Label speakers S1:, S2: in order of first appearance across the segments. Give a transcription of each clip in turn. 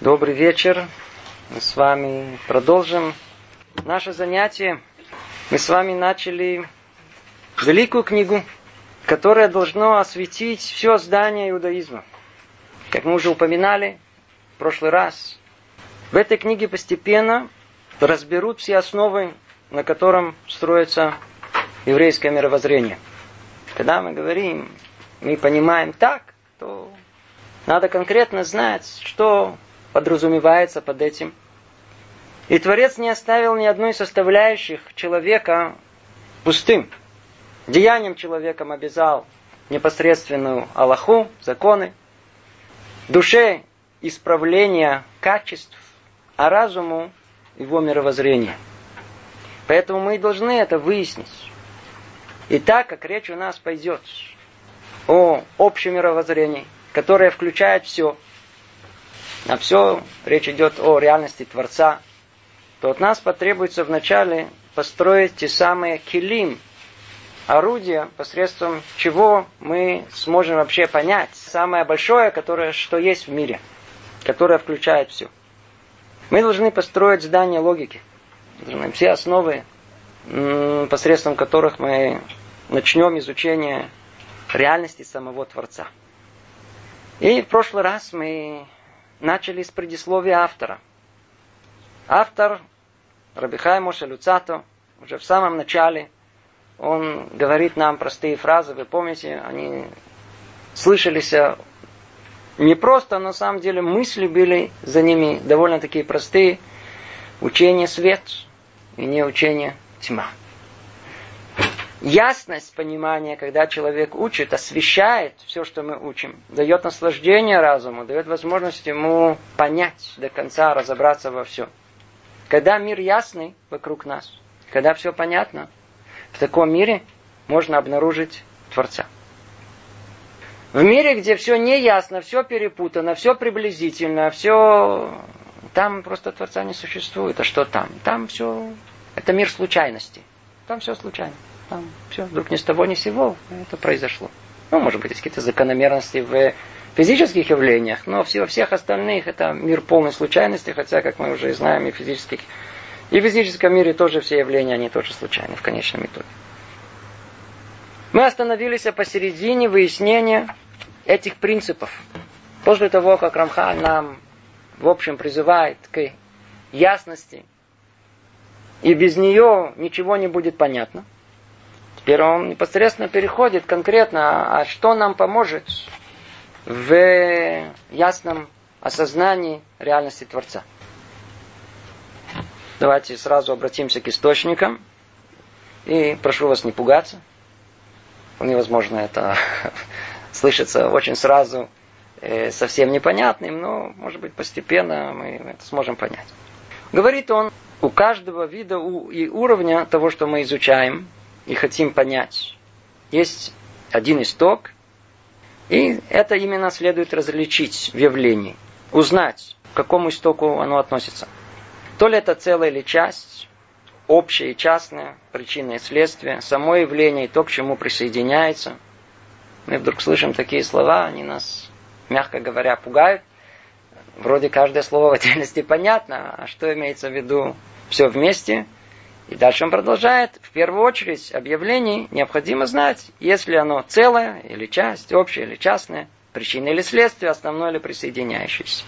S1: Добрый вечер. Мы с вами продолжим наше занятие. Мы с вами начали великую книгу, которая должна осветить все здание иудаизма. Как мы уже упоминали в прошлый раз, в этой книге постепенно разберут все основы, на котором строится еврейское мировоззрение. Когда мы говорим, мы понимаем так, то надо конкретно знать, что подразумевается под этим. И Творец не оставил ни одной составляющих человека пустым. Деянием человеком обязал непосредственную Аллаху, законы, душе исправление качеств, а разуму его мировоззрение. Поэтому мы и должны это выяснить. И так как речь у нас пойдет о общем мировоззрении, которое включает все – а все, речь идет о реальности Творца, то от нас потребуется вначале построить те самые килим, орудия, посредством чего мы сможем вообще понять самое большое, которое, что есть в мире, которое включает все. Мы должны построить здание логики, должны все основы, посредством которых мы начнем изучение реальности самого Творца. И в прошлый раз мы начали с предисловия автора. Автор Рабихай Моше Люцато уже в самом начале он говорит нам простые фразы, вы помните, они слышались не просто, но на самом деле мысли были за ними довольно такие простые. Учение свет и не учение тьма ясность понимания, когда человек учит, освещает все, что мы учим, дает наслаждение разуму, дает возможность ему понять до конца, разобраться во всем. Когда мир ясный вокруг нас, когда все понятно, в таком мире можно обнаружить Творца. В мире, где все не ясно, все перепутано, все приблизительно, все... Там просто Творца не существует. А что там? Там все... Это мир случайности. Там все случайно. Там все, вдруг ни с того ни с сего это произошло. Ну, может быть, есть какие-то закономерности в физических явлениях, но во всех остальных это мир полной случайности, хотя, как мы уже знаем, и физических, и в физическом мире тоже все явления, они тоже случайны в конечном итоге. Мы остановились посередине выяснения этих принципов. После того, как Рамхан нам, в общем, призывает к ясности, и без нее ничего не будет понятно – Теперь он непосредственно переходит конкретно, а что нам поможет в ясном осознании реальности Творца. Давайте сразу обратимся к источникам. И прошу вас не пугаться. Невозможно это слышится очень сразу э, совсем непонятным, но, может быть, постепенно мы это сможем понять. Говорит он, у каждого вида и уровня того, что мы изучаем, и хотим понять. Есть один исток, и это именно следует различить в явлении. Узнать, к какому истоку оно относится. То ли это целая или часть, общее и частное, причина и следствие, само явление и то, к чему присоединяется. Мы вдруг слышим такие слова, они нас, мягко говоря, пугают. Вроде каждое слово в отдельности понятно, а что имеется в виду все вместе – и дальше он продолжает, в первую очередь, объявлений необходимо знать, если оно целое или часть, общее или частное, причина или следствие, основное или присоединяющееся.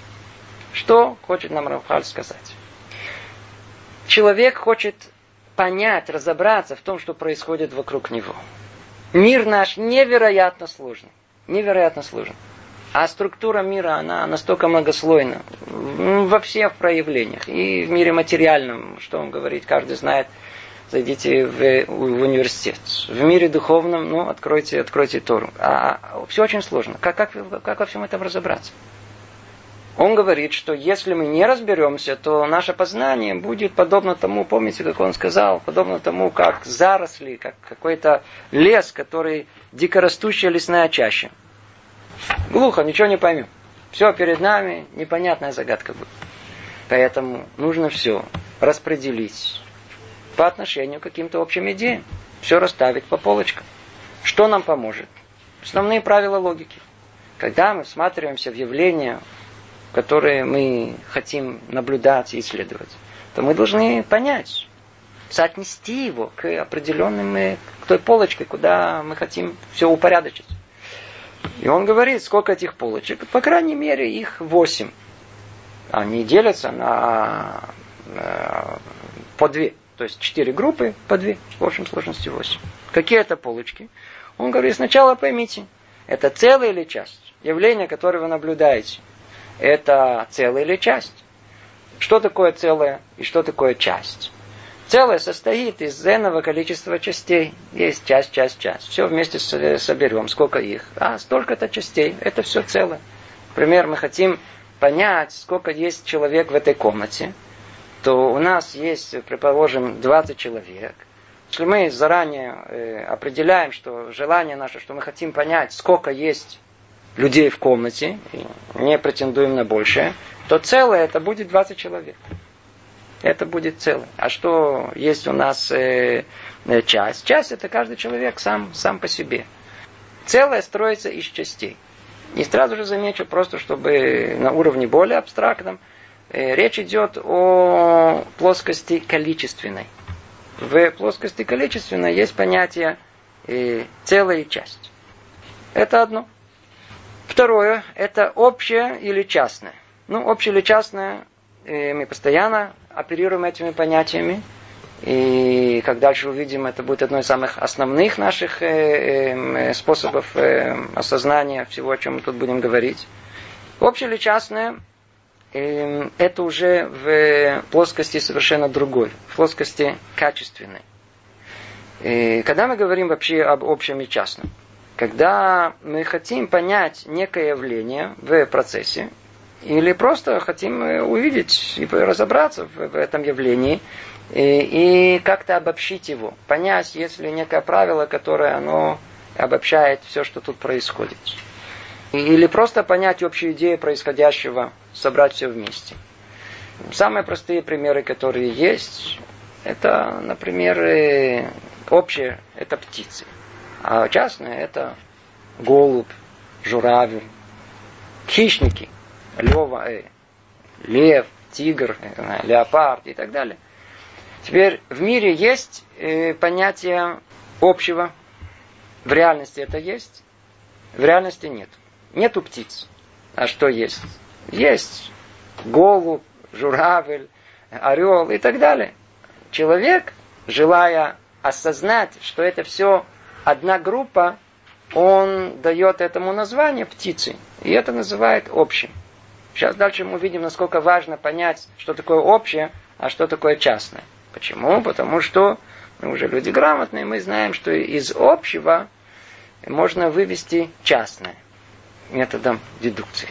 S1: Что хочет нам Рамхаль сказать? Человек хочет понять, разобраться в том, что происходит вокруг него. Мир наш невероятно сложный. Невероятно сложный. А структура мира, она настолько многослойна во всех проявлениях. И в мире материальном, что он говорит, каждый знает, зайдите в, в университет. В мире духовном, ну, откройте, откройте Тору. А, а все очень сложно. Как, как, как во всем этом разобраться? Он говорит, что если мы не разберемся, то наше познание будет подобно тому, помните, как он сказал, подобно тому, как заросли, как какой-то лес, который дикорастущая лесная чаща. Глухо, ничего не поймем. Все перед нами, непонятная загадка будет. Поэтому нужно все распределить по отношению к каким-то общим идеям. Все расставить по полочкам. Что нам поможет? Основные правила логики. Когда мы всматриваемся в явление которые мы хотим наблюдать и исследовать, то мы должны понять, соотнести его к определенным, к той полочке, куда мы хотим все упорядочить. И он говорит, сколько этих полочек? По крайней мере, их восемь. Они делятся на э, по две. То есть четыре группы по две. В общем сложности восемь. Какие это полочки? Он говорит, сначала поймите, это целая или часть? Явление, которое вы наблюдаете, это целая или часть? Что такое целое и что такое часть? Целое состоит из n количества частей. Есть часть, часть, часть. Все вместе соберем. Сколько их? А, столько-то частей. Это все целое. Например, мы хотим понять, сколько есть человек в этой комнате, то у нас есть, предположим, 20 человек. Если мы заранее э, определяем, что желание наше, что мы хотим понять, сколько есть людей в комнате, не претендуем на большее, то целое это будет 20 человек. Это будет целое. А что есть у нас э, э, часть? Часть это каждый человек сам, сам по себе. Целое строится из частей. И сразу же замечу, просто чтобы на уровне более абстрактном, э, речь идет о плоскости количественной. В плоскости количественной есть понятие э, целая и часть. Это одно. Второе, это общее или частное. Ну, общее или частное, э, мы постоянно оперируем этими понятиями. И как дальше увидим, это будет одно из самых основных наших э, э, способов э, осознания всего, о чем мы тут будем говорить. Общее или частное, э, это уже в плоскости совершенно другой, в плоскости качественной. И когда мы говорим вообще об общем и частном, когда мы хотим понять некое явление в процессе, или просто хотим увидеть и разобраться в, в этом явлении, и, и как-то обобщить его, понять, есть ли некое правило, которое оно обобщает все, что тут происходит. Или просто понять общую идею происходящего, собрать все вместе. Самые простые примеры, которые есть, это, например, э, общее – это птицы, а частное – это голубь, журавль, хищники, лева, э, лев, тигр, э, леопард и так далее – Теперь в мире есть э, понятие общего. В реальности это есть, в реальности нет. Нету птиц. А что есть? Есть голубь, журавль, орел и так далее. Человек, желая осознать, что это все одна группа, он дает этому название птицы. И это называет общим. Сейчас дальше мы увидим, насколько важно понять, что такое общее, а что такое частное. Почему? Потому что мы уже люди грамотные, мы знаем, что из общего можно вывести частное методом дедукции.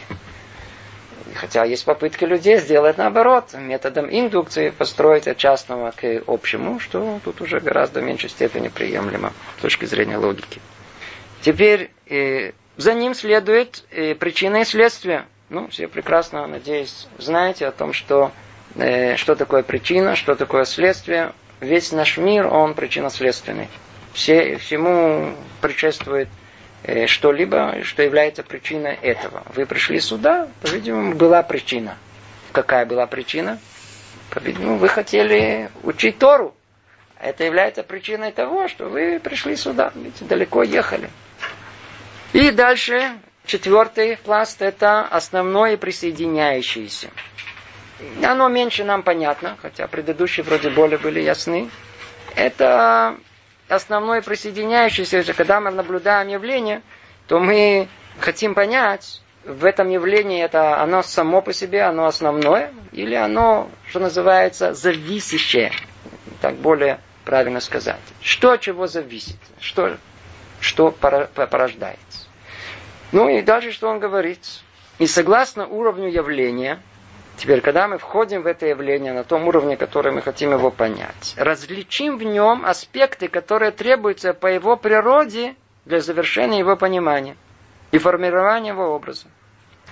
S1: Хотя есть попытки людей сделать наоборот, методом индукции построить от частного к общему, что тут уже гораздо в меньшей степени приемлемо с точки зрения логики. Теперь э, за ним следует э, причина и следствие. Ну, все прекрасно, надеюсь, знаете о том, что Э, что такое причина, что такое следствие. Весь наш мир, он причинно-следственный. Все, всему предшествует э, что-либо, что является причиной этого. Вы пришли сюда, по-видимому, была причина. Какая была причина? По-видимому, вы хотели учить Тору. Это является причиной того, что вы пришли сюда, ведь далеко ехали. И дальше четвертый пласт – это основное присоединяющееся. Оно меньше нам понятно, хотя предыдущие вроде более были ясны. Это основное присоединяющееся, когда мы наблюдаем явление, то мы хотим понять, в этом явлении это оно само по себе, оно основное, или оно, что называется, зависящее, так более правильно сказать. Что от чего зависит, что, что порождается. Ну и дальше что он говорит. И согласно уровню явления, Теперь, когда мы входим в это явление на том уровне, который мы хотим его понять, различим в нем аспекты, которые требуются по его природе для завершения его понимания и формирования его образа.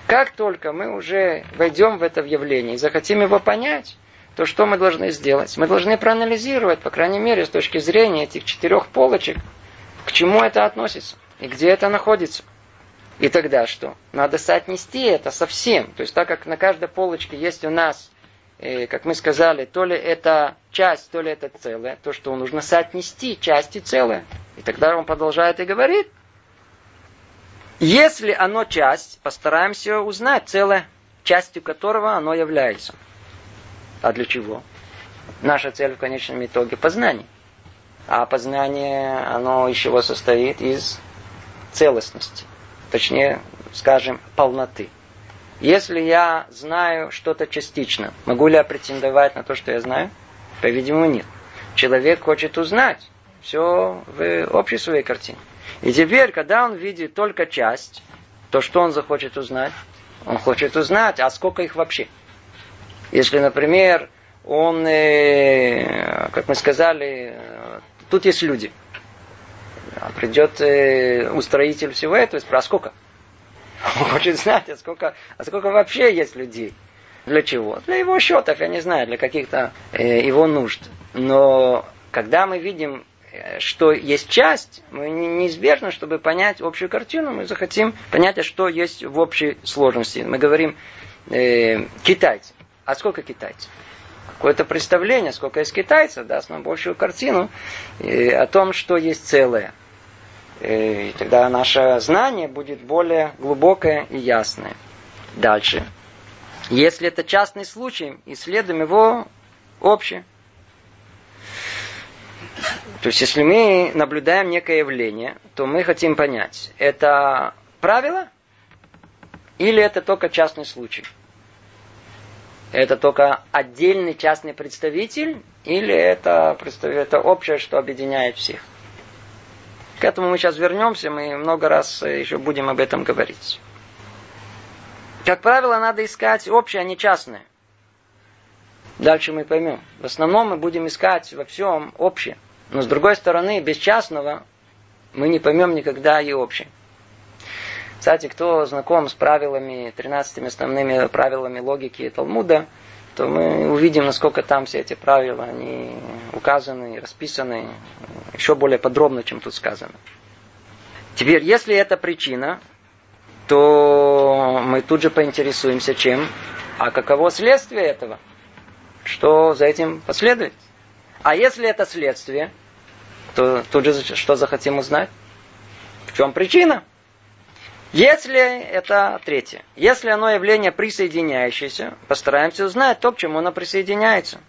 S1: Как только мы уже войдем в это явление и захотим его понять, то что мы должны сделать? Мы должны проанализировать, по крайней мере, с точки зрения этих четырех полочек, к чему это относится и где это находится. И тогда что? Надо соотнести это со всем. То есть так как на каждой полочке есть у нас, э, как мы сказали, то ли это часть, то ли это целое, то что нужно соотнести часть и целое. И тогда он продолжает и говорит, если оно часть, постараемся узнать целое, частью которого оно является. А для чего? Наша цель в конечном итоге познание. А познание, оно из чего состоит? Из целостности точнее, скажем, полноты. Если я знаю что-то частично, могу ли я претендовать на то, что я знаю? По-видимому, нет. Человек хочет узнать все в общей своей картине. И теперь, когда он видит только часть, то что он захочет узнать? Он хочет узнать, а сколько их вообще? Если, например, он, э, как мы сказали, э, тут есть люди – а придет э, устроитель всего этого и спросит, а сколько? Он хочет знать, а сколько, а сколько вообще есть людей. Для чего? Для его счетов, я не знаю, для каких-то э, его нужд. Но когда мы видим, э, что есть часть, мы неизбежно, чтобы понять общую картину, мы захотим понять, а что есть в общей сложности. Мы говорим э, китайцы. А сколько китайцев? Какое-то представление, сколько есть китайцев, даст нам большую картину э, о том, что есть целое. Э, и тогда наше знание будет более глубокое и ясное. Дальше. Если это частный случай, исследуем его общее. То есть, если мы наблюдаем некое явление, то мы хотим понять, это правило или это только частный случай? Это только отдельный частный представитель или это, это общее, что объединяет всех? К этому мы сейчас вернемся, мы много раз э, еще будем об этом говорить. Как правило, надо искать общее, а не частное. Дальше мы поймем. В основном мы будем искать во всем общее. Но с другой стороны, без частного мы не поймем никогда и общее. Кстати, кто знаком с правилами, 13 основными правилами логики Талмуда, то мы увидим, насколько там все эти правила, они указаны, расписаны еще более подробно, чем тут сказано. Теперь, если это причина, то мы тут же поинтересуемся чем? А каково следствие этого? Что за этим последует? А если это следствие, то тут же что захотим узнать? В чем причина? Если это третье, если оно явление присоединяющееся, постараемся узнать то, к чему оно присоединяется.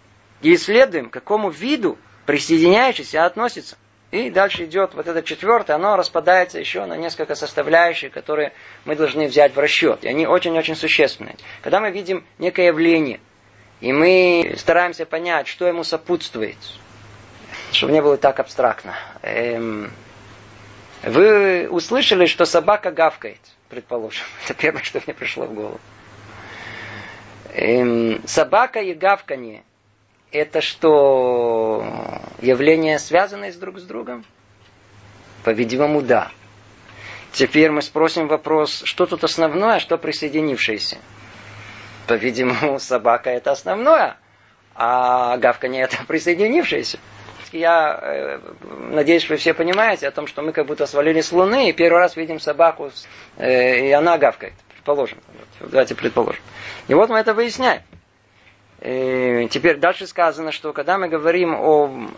S1: И исследуем, к какому виду присоединяющийся относится. И дальше идет вот это четвертое, оно распадается еще на несколько составляющих, которые мы должны взять в расчет. И они очень-очень существенные. Когда мы видим некое явление, и мы стараемся понять, что ему сопутствует, чтобы не было так абстрактно. Эм, вы услышали, что собака гавкает, предположим. Это первое, что мне пришло в голову. Эм, собака и гавканье – это что, явления, связанные друг с другом? По-видимому, да. Теперь мы спросим вопрос, что тут основное, а что присоединившееся? По-видимому, собака – это основное, а гавканье – это присоединившееся я э, надеюсь, вы все понимаете о том, что мы как будто свалились с Луны и первый раз видим собаку, э, и она гавкает. Предположим. Давайте предположим. И вот мы это выясняем. И теперь дальше сказано, что когда мы говорим о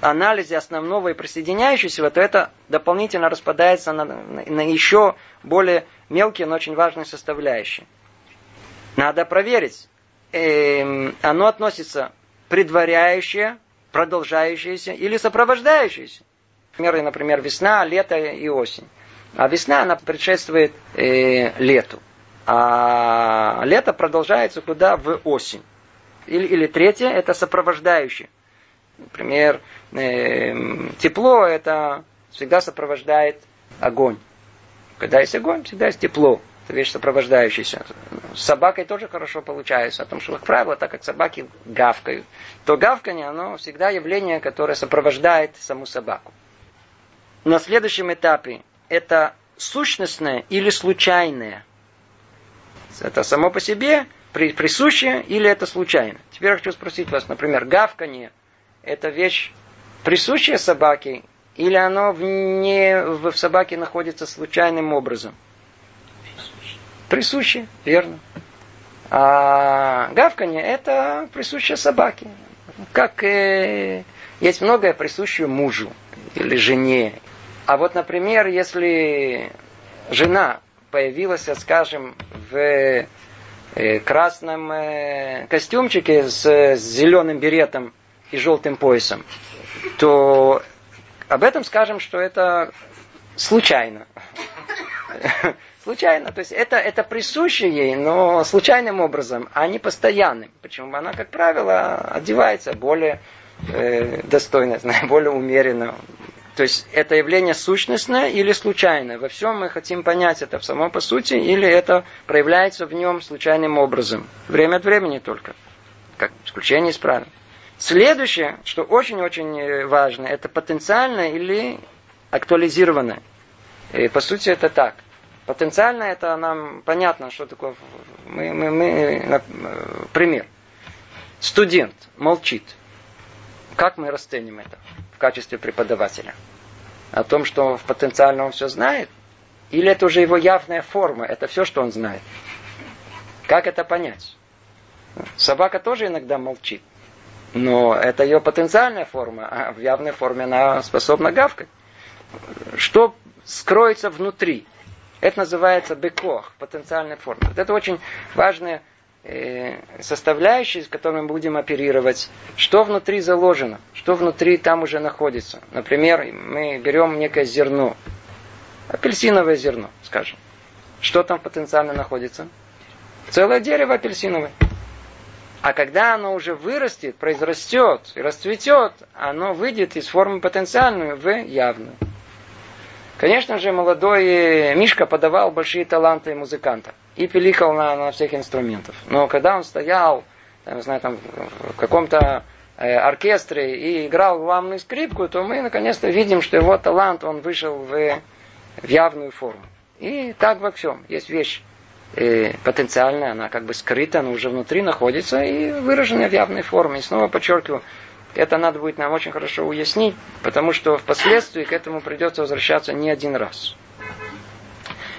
S1: анализе основного и присоединяющегося, то это дополнительно распадается на, на еще более мелкие, но очень важные составляющие. Надо проверить. Э, оно относится предваряющее продолжающиеся или сопровождающиеся. Например, например, весна, лето и осень. А весна, она предшествует э, лету. А лето продолжается куда? В осень. Или, или третье, это сопровождающее. Например, э, тепло это всегда сопровождает огонь. Когда есть огонь, всегда есть тепло. Это вещь сопровождающаяся. С собакой тоже хорошо получается, о том, что, как правило, так как собаки гавкают, то гавканье, оно всегда явление, которое сопровождает саму собаку. На следующем этапе это сущностное или случайное. Это само по себе присущее или это случайно. Теперь я хочу спросить вас, например, гавканье – это вещь присущая собаке или оно вне, в собаке находится случайным образом – Присуще, верно. А гавканье это присуще собаке. Как э, есть многое присущее мужу или жене. А вот, например, если жена появилась, скажем, в э, красном э, костюмчике с зеленым беретом и желтым поясом, то об этом скажем, что это случайно. Случайно. То есть это, это присуще ей, но случайным образом, а не постоянным. Почему? Она, как правило, одевается более э, достойно, более умеренно. То есть это явление сущностное или случайное. Во всем мы хотим понять это в самом по сути, или это проявляется в нем случайным образом. Время от времени только. Как исключение из правил. Следующее, что очень-очень э, важно, это потенциальное или актуализированное. И по сути это так. Потенциально это нам понятно, что такое. Мы, мы, мы, э, пример. Студент молчит. Как мы расценим это в качестве преподавателя? О том, что потенциально он все знает? Или это уже его явная форма? Это все, что он знает. Как это понять? Собака тоже иногда молчит. Но это ее потенциальная форма, а в явной форме она способна гавкать. Что скроется внутри? Это называется бекох, потенциальная форма. Это очень важная э, составляющая, с которой мы будем оперировать. Что внутри заложено, что внутри там уже находится. Например, мы берем некое зерно, апельсиновое зерно, скажем. Что там потенциально находится? Целое дерево апельсиновое. А когда оно уже вырастет, произрастет и расцветет, оно выйдет из формы потенциальную в явную. Конечно же, молодой Мишка подавал большие таланты музыканта и пиликал на, на всех инструментах. Но когда он стоял, не знаю, там, в каком-то э, оркестре и играл главную скрипку, то мы наконец-то видим, что его талант, он вышел в, в явную форму. И так во всем. Есть вещь э, потенциальная, она как бы скрыта, она уже внутри находится и выражена в явной форме. И снова подчеркиваю, это надо будет нам очень хорошо уяснить, потому что впоследствии к этому придется возвращаться не один раз.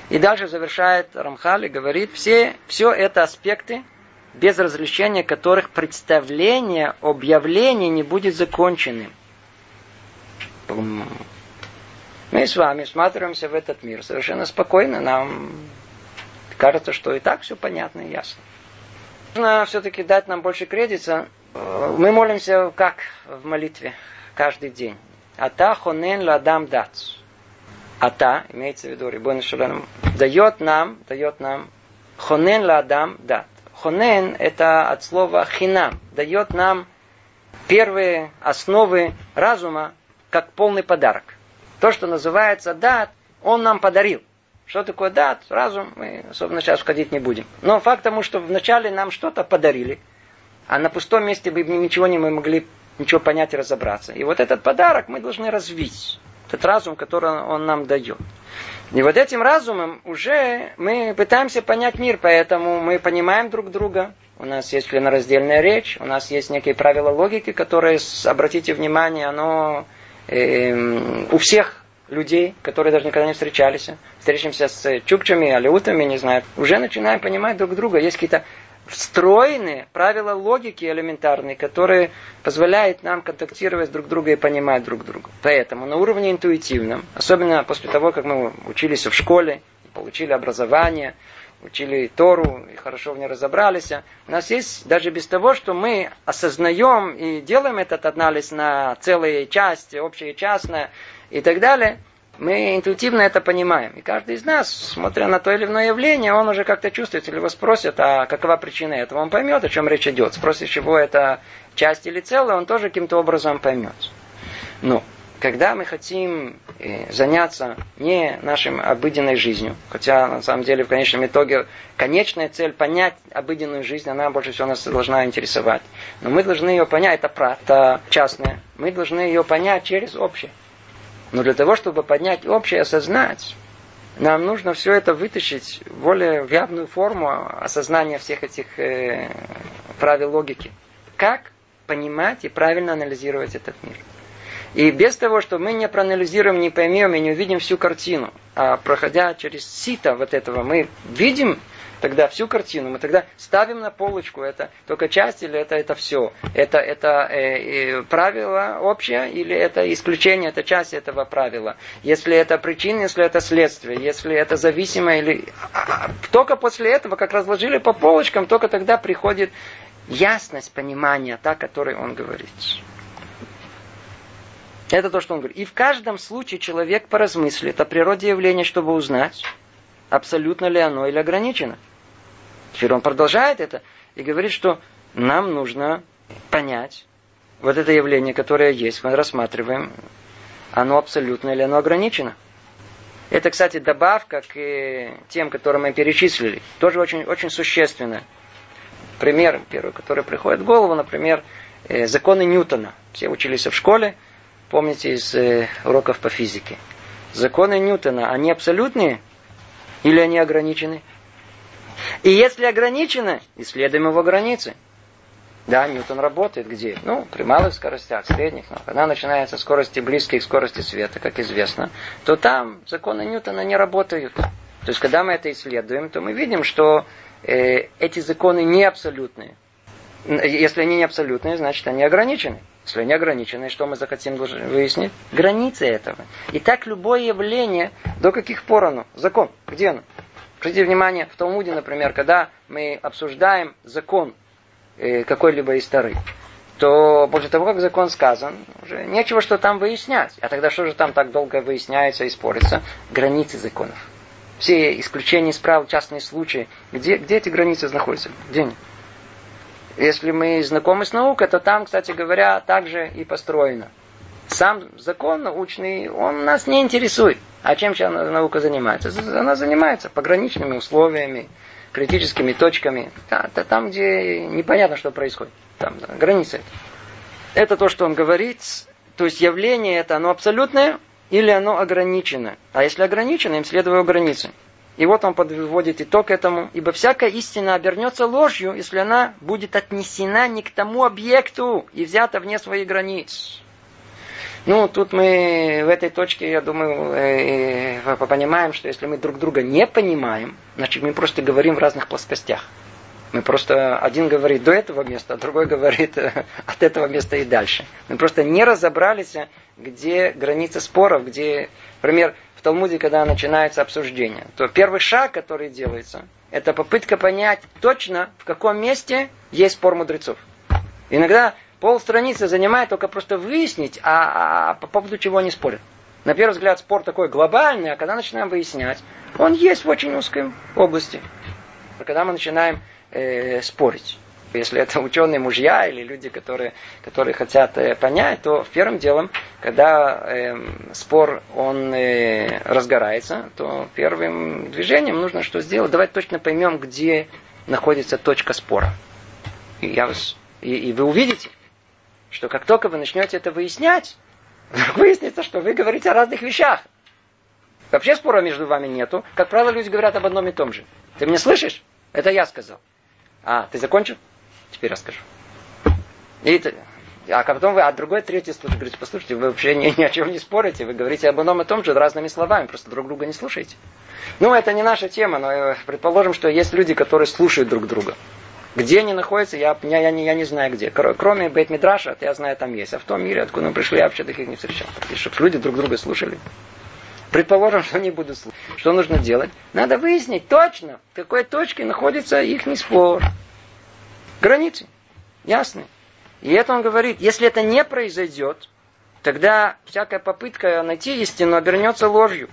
S1: И дальше завершает Рамхали, и говорит, все, все это аспекты, без развлечения которых представление об явлении не будет законченным. Мы с вами всматриваемся в этот мир совершенно спокойно. Нам кажется, что и так все понятно и ясно. Нужно все-таки дать нам больше кредита мы молимся как в молитве каждый день. Ата хонен ладам дат. Ата, имеется в виду Рибон Шаланом, дает нам, дает нам хонен ладам дат. Хонен это от слова хинам, дает нам первые основы разума как полный подарок. То, что называется дат, он нам подарил. Что такое дат, разум, мы особенно сейчас входить не будем. Но факт тому, что вначале нам что-то подарили – а на пустом месте бы ничего не мы могли ничего понять и разобраться. И вот этот подарок мы должны развить. Этот разум, который он нам дает. И вот этим разумом уже мы пытаемся понять мир, поэтому мы понимаем друг друга. У нас есть членораздельная речь, у нас есть некие правила логики, которые, обратите внимание, оно э, у всех людей, которые даже никогда не встречались, встретимся с чукчами, алеутами, не знаю, уже начинаем понимать друг друга. Есть какие-то встроенные правила логики элементарные, которые позволяют нам контактировать друг друга и понимать друг друга. Поэтому на уровне интуитивном, особенно после того, как мы учились в школе, получили образование, учили Тору и хорошо в ней разобрались, у нас есть, даже без того, что мы осознаем и делаем этот анализ на целые части, общее и частное и так далее, мы интуитивно это понимаем. И каждый из нас, смотря на то или иное явление, он уже как-то чувствует, или его спросят, а какова причина этого, он поймет, о чем речь идет. Спросит, чего это часть или целое, он тоже каким-то образом поймет. Но когда мы хотим э, заняться не нашей обыденной жизнью, хотя на самом деле в конечном итоге конечная цель понять обыденную жизнь, она больше всего нас должна интересовать. Но мы должны ее понять, это правда, это частное, мы должны ее понять через общее. Но для того, чтобы поднять общее, осознать, нам нужно все это вытащить в более в явную форму осознания всех этих э, правил логики. Как понимать и правильно анализировать этот мир. И без того, что мы не проанализируем, не поймем и не увидим всю картину, а проходя через сито вот этого, мы видим тогда всю картину, мы тогда ставим на полочку, это только часть или это, это все. Это, это э, э, правило общее или это исключение, это часть этого правила. Если это причина, если это следствие, если это зависимое или... Только после этого, как разложили по полочкам, только тогда приходит ясность понимания, та, о которой он говорит. Это то, что он говорит. И в каждом случае человек поразмыслит о природе явления, чтобы узнать, абсолютно ли оно или ограничено. Теперь он продолжает это и говорит, что нам нужно понять вот это явление, которое есть, мы рассматриваем, оно абсолютно или оно ограничено. Это, кстати, добавка к тем, которые мы перечислили. Тоже очень, очень существенно. Пример первый, который приходит в голову, например, э, законы Ньютона. Все учились в школе, помните из э, уроков по физике. Законы Ньютона, они абсолютные или они ограничены? И если ограничены, исследуем его границы. Да, Ньютон работает где? Ну, при малых скоростях, средних. Но когда начинается скорости близкие к скорости света, как известно, то там законы Ньютона не работают. То есть, когда мы это исследуем, то мы видим, что э, эти законы не абсолютные. Если они не абсолютные, значит, они ограничены. Если они ограничены, что мы захотим выяснить? Границы этого. И так любое явление, до каких пор оно? Закон. Где оно? Обратите внимание, в Талмуде, например, когда мы обсуждаем закон э, какой-либо из Тары, то после того, как закон сказан, уже нечего что там выяснять. А тогда что же там так долго выясняется и спорится? Границы законов. Все исключения из правил, частные случаи. Где, где эти границы находятся? Где они? Если мы знакомы с наукой, то там, кстати говоря, также и построено. Сам закон научный, он нас не интересует. А чем сейчас наука занимается? Она занимается пограничными условиями, критическими точками. Там, где непонятно, что происходит. Там да, граница. Это то, что он говорит. То есть явление это, оно абсолютное или оно ограничено. А если ограничено, им следует границы. И вот он подводит итог этому. Ибо всякая истина обернется ложью, если она будет отнесена не к тому объекту и взята вне своих границ. Ну, тут мы в этой точке, я думаю, э, э, понимаем, что если мы друг друга не понимаем, значит, мы просто говорим в разных плоскостях. Мы просто, один говорит до этого места, а другой говорит э, от этого места и дальше. Мы просто не разобрались, где граница споров, где, например, в Талмуде, когда начинается обсуждение, то первый шаг, который делается, это попытка понять точно, в каком месте есть спор мудрецов. Иногда пол страницы занимает только просто выяснить, а, а по поводу чего они спорят. На первый взгляд спор такой глобальный, а когда начинаем выяснять, он есть в очень узкой области. Когда мы начинаем э, спорить. Если это ученые мужья или люди, которые, которые хотят э, понять, то первым делом, когда э, спор он э, разгорается, то первым движением нужно что сделать? Давайте точно поймем, где находится точка спора. И, я вас, и, и вы увидите, что как только вы начнете это выяснять, выяснится, что вы говорите о разных вещах. Вообще спора между вами нету. Как правило, люди говорят об одном и том же. Ты меня слышишь? Это я сказал. А, ты закончил? Теперь расскажу. И, а потом вы, а другой, третий случай, говорите, послушайте, вы вообще ни, ни о чем не спорите, вы говорите об одном и том же разными словами, просто друг друга не слушаете. Ну, это не наша тема, но э, предположим, что есть люди, которые слушают друг друга. Где они находятся, я, я, я, не, я не знаю где. Кроме Бейт Мидраша, я знаю, там есть. А в том мире, откуда мы пришли, я вообще таких не встречал. И чтобы люди друг друга слушали. Предположим, что они будут слушать. Что нужно делать? Надо выяснить точно, в какой точке находится их спор. Границы. Ясны. И это он говорит, если это не произойдет, тогда всякая попытка найти истину обернется ложью.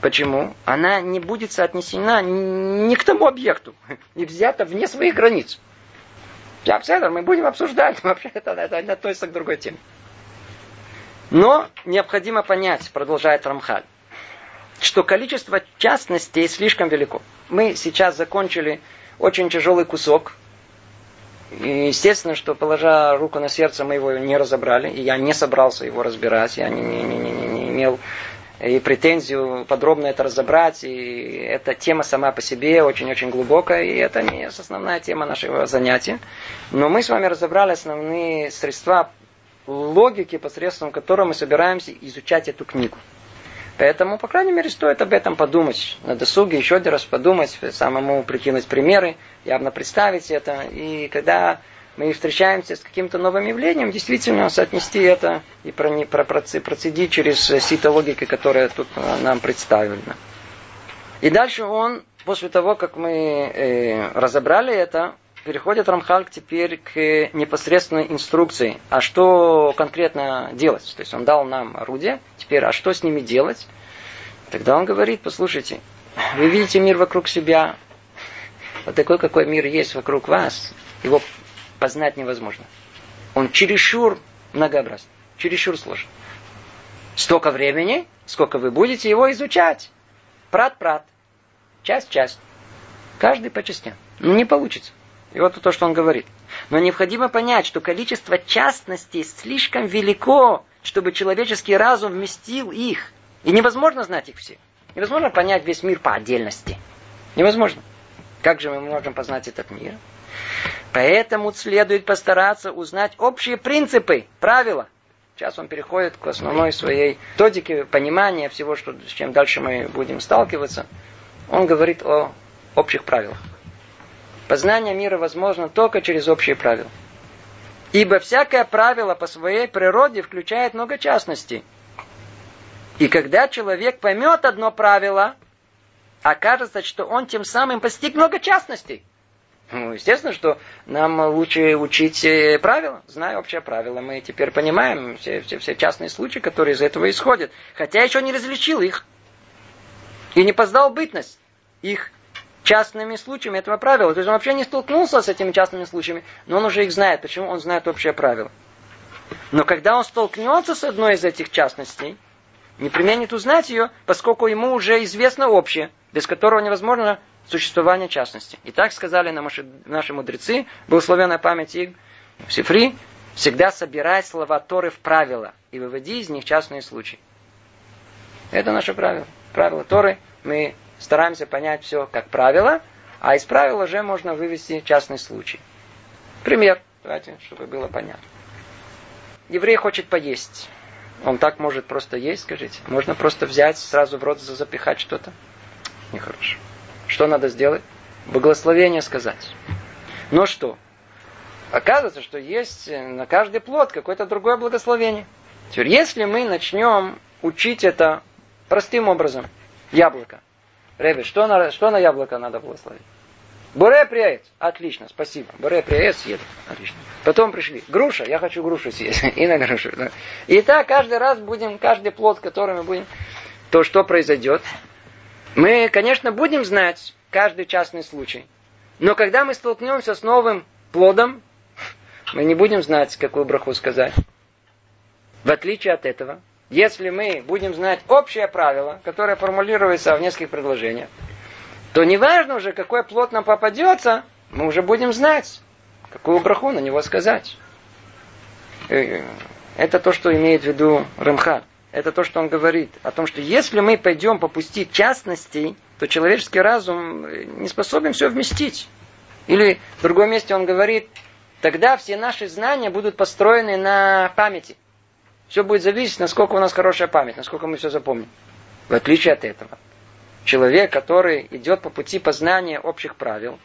S1: Почему? Она не будет соотнесена ни к тому объекту, не взята вне своих границ. Я мы будем обсуждать, вообще это, это, это относится к другой теме. Но необходимо понять, продолжает Рамхаль, что количество частностей слишком велико. Мы сейчас закончили очень тяжелый кусок. И естественно, что положа руку на сердце, мы его не разобрали. И я не собрался его разбирать. Я не, не, не, не, не имел и претензию подробно это разобрать. И эта тема сама по себе очень-очень глубокая. И это не основная тема нашего занятия. Но мы с вами разобрали основные средства логики, посредством которой мы собираемся изучать эту книгу. Поэтому, по крайней мере, стоит об этом подумать. На досуге еще один раз подумать, самому прикинуть примеры, явно представить это. И когда мы встречаемся с каким-то новым явлением, действительно соотнести это и процедить через сито логики, которая тут нам представлена. И дальше он, после того, как мы э, разобрали это, переходит Рамхаль теперь к непосредственной инструкции, а что конкретно делать. То есть он дал нам орудие, теперь а что с ними делать? Тогда он говорит, послушайте, вы видите мир вокруг себя, вот такой, какой мир есть вокруг вас, его познать невозможно. Он чересчур многообразен, чересчур сложен. Столько времени, сколько вы будете его изучать. Прат-прат. Часть-часть. Каждый по частям. Ну, не получится. И вот то, что он говорит. Но необходимо понять, что количество частностей слишком велико, чтобы человеческий разум вместил их. И невозможно знать их все. Невозможно понять весь мир по отдельности. Невозможно. Как же мы можем познать этот мир? Поэтому следует постараться узнать общие принципы, правила. Сейчас он переходит к основной своей методике понимания всего, что, с чем дальше мы будем сталкиваться. Он говорит о общих правилах. Познание мира возможно только через общие правила. Ибо всякое правило по своей природе включает много частностей. И когда человек поймет одно правило, окажется, что он тем самым постиг много частностей. Ну, естественно, что нам лучше учить э, правила, зная общее правило. Мы теперь понимаем все, все, все частные случаи, которые из этого исходят. Хотя еще не различил их. И не познал бытность их частными случаями этого правила. То есть он вообще не столкнулся с этими частными случаями, но он уже их знает. Почему? Он знает общее правило. Но когда он столкнется с одной из этих частностей, не применит узнать ее, поскольку ему уже известно общее, без которого невозможно существование частности. И так сказали наши, наши мудрецы, благословенная память их, Сифри, всегда собирай слова Торы в правила и выводи из них частные случаи. Это наше правило. Правило Торы мы стараемся понять все как правило, а из правила уже можно вывести частный случай. Пример, давайте, чтобы было понятно. Еврей хочет поесть. Он так может просто есть, скажите. Можно просто взять, сразу в рот запихать что-то. Нехорошо. Что надо сделать? Благословение сказать. Но что? Оказывается, что есть на каждый плод какое-то другое благословение. Теперь, если мы начнем учить это простым образом, яблоко, Ребе, что на, что на яблоко надо благословить? Буре приец. Отлично, спасибо. Буре приец съеду. Отлично. Потом пришли. Груша, я хочу грушу съесть. И на грушу. Да. И так каждый раз будем, каждый плод, который мы будем, то что произойдет? Мы, конечно, будем знать каждый частный случай. Но когда мы столкнемся с новым плодом, мы не будем знать, какую браху сказать. В отличие от этого, если мы будем знать общее правило, которое формулируется в нескольких предложениях, то неважно уже, какой плод нам попадется, мы уже будем знать, какую браху на него сказать. Э, это то, что имеет в виду Рамхан. Это то, что он говорит о том, что если мы пойдем по пути частностей, то человеческий разум не способен все вместить. Или в другом месте он говорит, тогда все наши знания будут построены на памяти. Все будет зависеть, насколько у нас хорошая память, насколько мы все запомним. В отличие от этого. Человек, который идет по пути познания общих правил,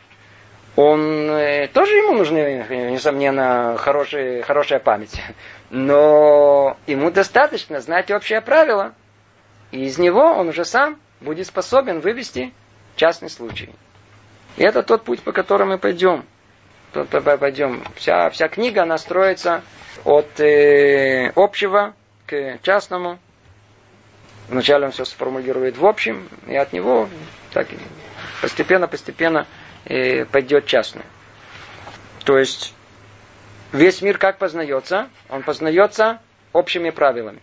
S1: он э, тоже ему нужны, несомненно, хорошие, хорошая память. Но ему достаточно знать общее правило. И из него он уже сам будет способен вывести частный случай. И это тот путь, по которому мы пойдем. Пойдем. Вся, вся книга, она строится от э, общего к частному. Вначале он все сформулирует в общем, и от него так постепенно-постепенно э, пойдет частное. То есть весь мир как познается? Он познается общими правилами.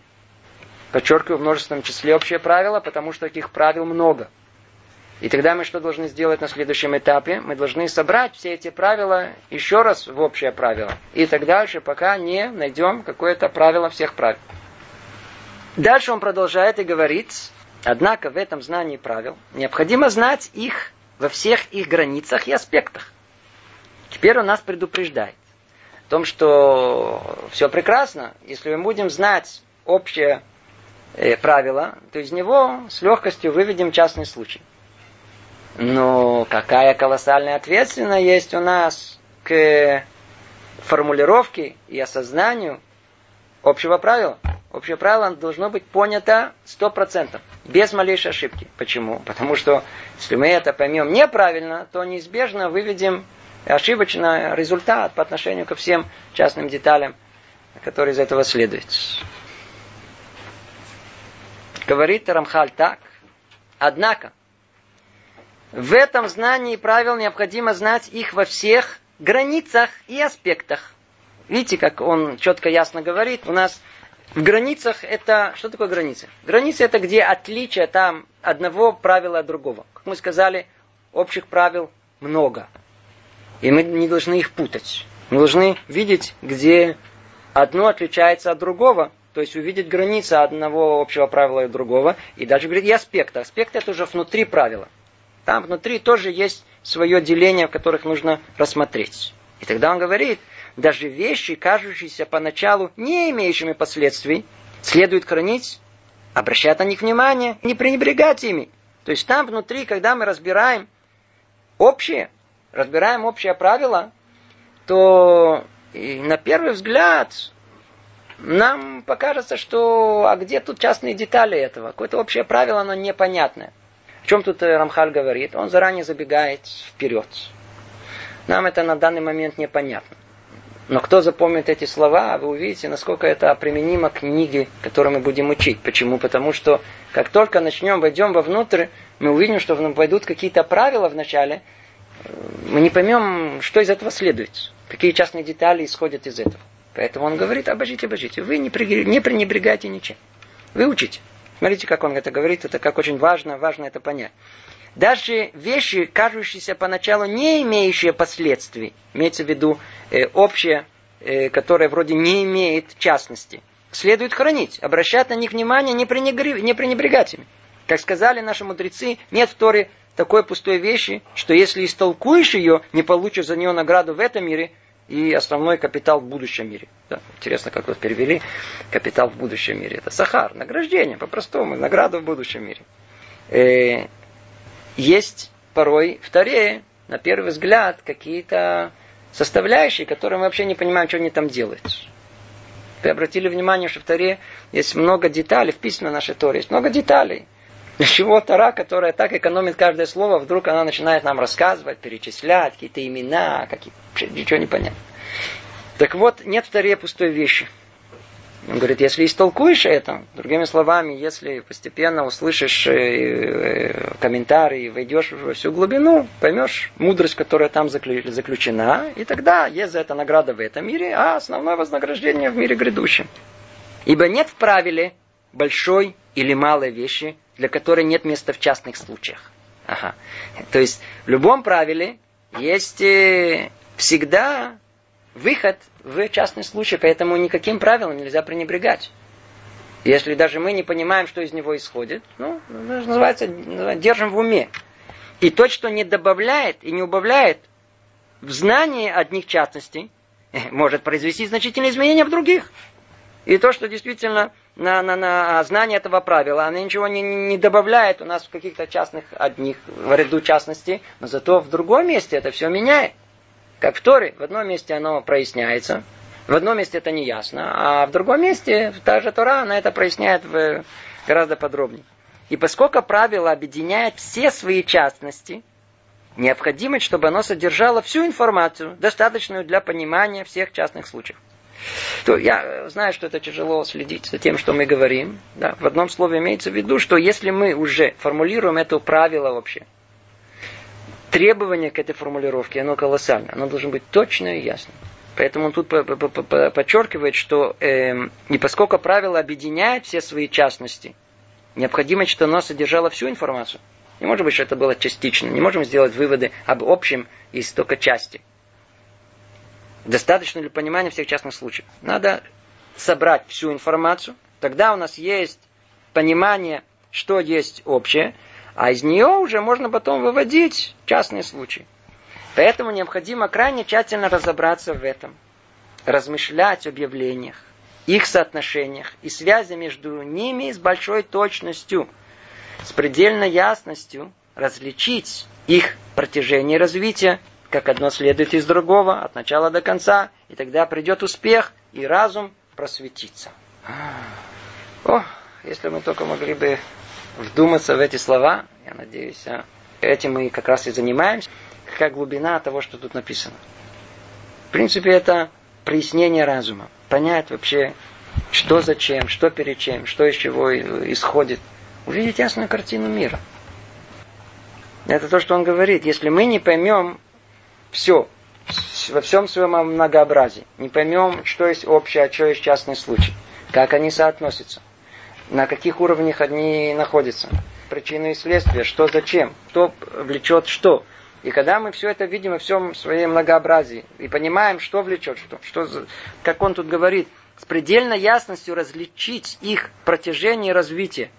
S1: Подчеркиваю в множественном числе общие правила, потому что таких правил много – и тогда мы что должны сделать на следующем этапе? Мы должны собрать все эти правила еще раз в общее правило. И так дальше, пока не найдем какое-то правило всех правил. Дальше он продолжает и говорит, однако в этом знании правил необходимо знать их во всех их границах и аспектах. Теперь он нас предупреждает о том, что все прекрасно, если мы будем знать общее э, правило, то из него с легкостью выведем частный случай. Но какая колоссальная ответственность есть у нас к формулировке и осознанию общего правила. Общее правило должно быть понято сто процентов, без малейшей ошибки. Почему? Потому что если мы это поймем неправильно, то неизбежно выведем ошибочный результат по отношению ко всем частным деталям, которые из этого следуют. Говорит Рамхаль так. Однако, в этом знании правил необходимо знать их во всех границах и аспектах. Видите, как он четко ясно говорит, у нас в границах это... Что такое границы? Границы это где отличие там одного правила от другого. Как мы сказали, общих правил много. И мы не должны их путать. Мы должны видеть, где одно отличается от другого, то есть увидеть границы одного общего правила и другого. И дальше говорит и аспекты. Аспекты это уже внутри правила. Там внутри тоже есть свое деление, в которых нужно рассмотреть. И тогда он говорит, даже вещи, кажущиеся поначалу не имеющими последствий, следует хранить, обращать на них внимание, не пренебрегать ими. То есть там внутри, когда мы разбираем общее, разбираем общее правило, то на первый взгляд нам покажется, что а где тут частные детали этого? Какое-то общее правило, оно непонятное. О чем тут э, Рамхаль говорит? Он заранее забегает вперед. Нам это на данный момент непонятно. Но кто запомнит эти слова, вы увидите, насколько это применимо к книге, которую мы будем учить. Почему? Потому что как только начнем, войдем вовнутрь, мы увидим, что войдут какие-то правила в начале, мы не поймем, что из этого следует. Какие частные детали исходят из этого. Поэтому он говорит, обожите, обожите. Вы не пренебрегайте ничем. Вы учите. Смотрите, как он это говорит. Это как очень важно, важно это понять. Даже вещи, кажущиеся поначалу не имеющие последствий, имеется в виду э, общее, э, которое вроде не имеет частности, следует хранить, обращать на них внимание, не, пренебрег, не пренебрегать ими. Как сказали наши мудрецы, нет в Торе такой пустой вещи, что если истолкуешь ее, не получишь за нее награду в этом мире и основной капитал в будущем мире. Да, интересно, как вот перевели капитал в будущем мире. Это сахар, награждение, по-простому, награда в будущем мире. Э, есть порой в Таре, на первый взгляд, какие-то составляющие, которые мы вообще не понимаем, что они там делают. Вы обратили внимание, что в Таре есть много деталей, вписано в нашей Торе, есть много деталей. Для чего Тара, которая так экономит каждое слово, вдруг она начинает нам рассказывать, перечислять какие-то имена, какие ничего не понятно. Так вот, нет в Таре пустой вещи. Он говорит, если истолкуешь это, другими словами, если постепенно услышишь э, э, комментарии, войдешь во всю глубину, поймешь мудрость, которая там заключена, и тогда есть за это награда в этом мире, а основное вознаграждение в мире грядущем. Ибо нет в правиле большой или малой вещи, для которой нет места в частных случаях. Ага. То есть в любом правиле есть э, всегда выход в частный случай, поэтому никаким правилам нельзя пренебрегать. Если даже мы не понимаем, что из него исходит, ну, называется, держим в уме. И то, что не добавляет и не убавляет в знании одних частностей, может произвести значительные изменения в других. И то, что действительно на, на, на знание этого правила, оно ничего не, не добавляет у нас в каких-то частных одних, в ряду частностей, но зато в другом месте это все меняет. Как в Торе, в одном месте оно проясняется, в одном месте это не ясно, а в другом месте та же Тора, она это проясняет в, гораздо подробнее. И поскольку правило объединяет все свои частности, необходимо, чтобы оно содержало всю информацию, достаточную для понимания всех частных случаев. То я знаю, что это тяжело следить за тем, что мы говорим. Да. В одном слове имеется в виду, что если мы уже формулируем это правило вообще, требование к этой формулировке, оно колоссальное. Оно должно быть точно и ясно. Поэтому он тут подчеркивает, что э, поскольку правило объединяет все свои частности, необходимо, чтобы оно содержало всю информацию. Не может быть, что это было частично. Не можем сделать выводы об общем из только части. Достаточно ли понимания всех частных случаев? Надо собрать всю информацию. Тогда у нас есть понимание, что есть общее, а из нее уже можно потом выводить частные случаи. Поэтому необходимо крайне тщательно разобраться в этом. Размышлять об явлениях. их соотношениях и связи между ними с большой точностью, с предельной ясностью различить их протяжение развития, как одно следует из другого, от начала до конца, и тогда придет успех, и разум просветится. О, если мы только могли бы вдуматься в эти слова, я надеюсь, а, этим мы как раз и занимаемся, какая глубина того, что тут написано. В принципе, это прояснение разума. Понять вообще, что зачем, что перед чем, что из чего исходит. Увидеть ясную картину мира. Это то, что он говорит. Если мы не поймем все, во всем своем многообразии, не поймем, что есть общее, а что есть частный случай, как они соотносятся, на каких уровнях они находятся, причины и следствия, что зачем, кто влечет что. И когда мы все это видим во всем своем многообразии и понимаем, что влечет что, что как он тут говорит, с предельной ясностью различить их протяжение и развитие,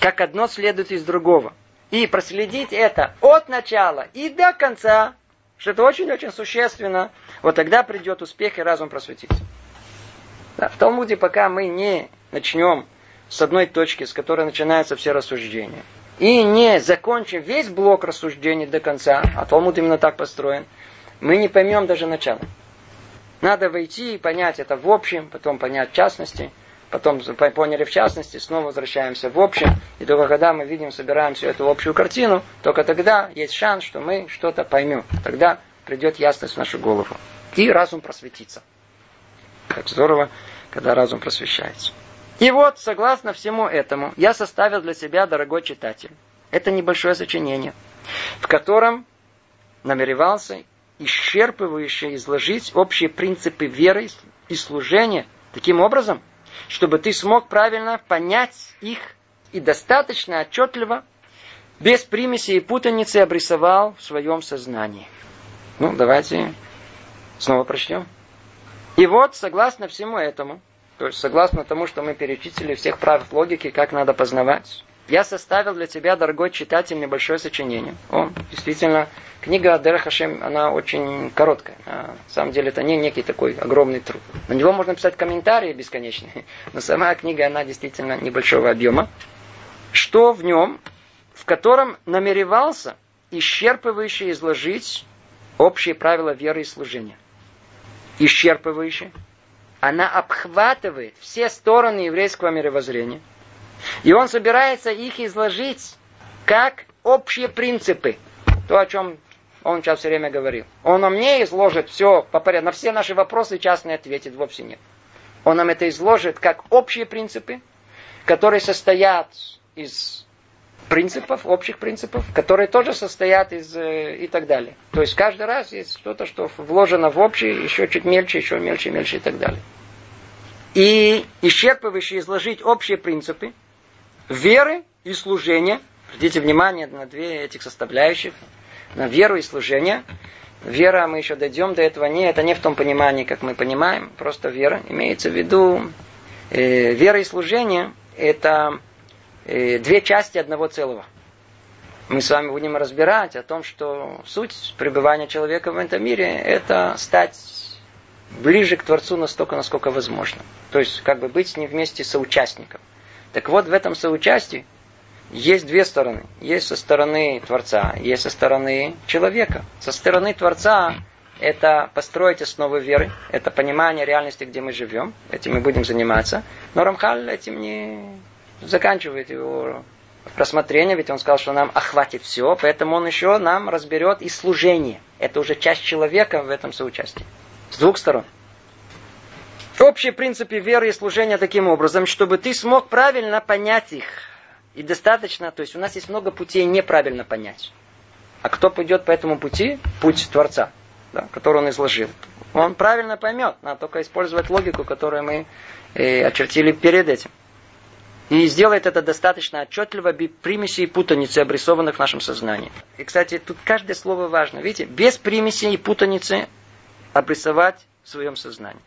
S1: как одно следует из другого. И проследить это от начала и до конца, что это очень-очень существенно, вот тогда придет успех и разум просветится. Да, в Талмуде пока мы не начнем с одной точки, с которой начинаются все рассуждения, и не закончим весь блок рассуждений до конца, а Талмуд именно так построен, мы не поймем даже начало. Надо войти и понять это в общем, потом понять в частности, потом поняли в частности, снова возвращаемся в общем, и только когда мы видим, собираем всю эту общую картину, только тогда есть шанс, что мы что-то поймем. Тогда придет ясность в нашу голову. И разум просветится. Как здорово, когда разум просвещается. И вот, согласно всему этому, я составил для себя, дорогой читатель, это небольшое сочинение, в котором намеревался исчерпывающе изложить общие принципы веры и служения таким образом, чтобы ты смог правильно понять их и достаточно отчетливо, без примеси и путаницы обрисовал в своем сознании. Ну, давайте снова прочтем. И вот, согласно всему этому, то есть, согласно тому, что мы перечислили всех правил логики, как надо познавать, я составил для тебя, дорогой читатель, небольшое сочинение. О, действительно, книга Адер Хашем, она очень короткая. А, на самом деле, это не некий такой огромный труд. На него можно писать комментарии бесконечные, но сама книга, она действительно небольшого объема. Что в нем, в котором намеревался исчерпывающе изложить общие правила веры и служения. Исчерпывающе она обхватывает все стороны еврейского мировоззрения. И он собирается их изложить как общие принципы. То, о чем он сейчас все время говорил. Он нам не изложит все по порядку. На все наши вопросы частные ответит вовсе нет. Он нам это изложит как общие принципы, которые состоят из принципов, общих принципов, которые тоже состоят из э, и так далее. То есть каждый раз есть что-то, что вложено в общий, еще чуть мельче, еще мельче, мельче и так далее. И исчерпывающе изложить общие принципы веры и служения. Обратите внимание на две этих составляющих. На веру и служение. Вера, мы еще дойдем до этого, не, это не в том понимании, как мы понимаем, просто вера. Имеется в виду, э, вера и служение – это Э, две части одного целого. Мы с вами будем разбирать о том, что суть пребывания человека в этом мире – это стать ближе к Творцу настолько, насколько возможно. То есть, как бы быть с ним вместе соучастником. Так вот, в этом соучастии есть две стороны. Есть со стороны Творца, есть со стороны человека. Со стороны Творца это построить основы веры, это понимание реальности, где мы живем. Этим мы будем заниматься. Но Рамхаль этим не заканчивает его рассмотрение, ведь он сказал, что нам охватит все, поэтому он еще нам разберет и служение. Это уже часть человека в этом соучастии. С двух сторон. Общие принципы веры и служения таким образом, чтобы ты смог правильно понять их. И достаточно, то есть у нас есть много путей неправильно понять. А кто пойдет по этому пути? Путь Творца, да, который он изложил. Он правильно поймет, надо только использовать логику, которую мы э, очертили перед этим. И сделает это достаточно отчетливо без примеси и путаницы, обрисованных в нашем сознании. И, кстати, тут каждое слово важно. Видите, без примеси и путаницы обрисовать в своем сознании.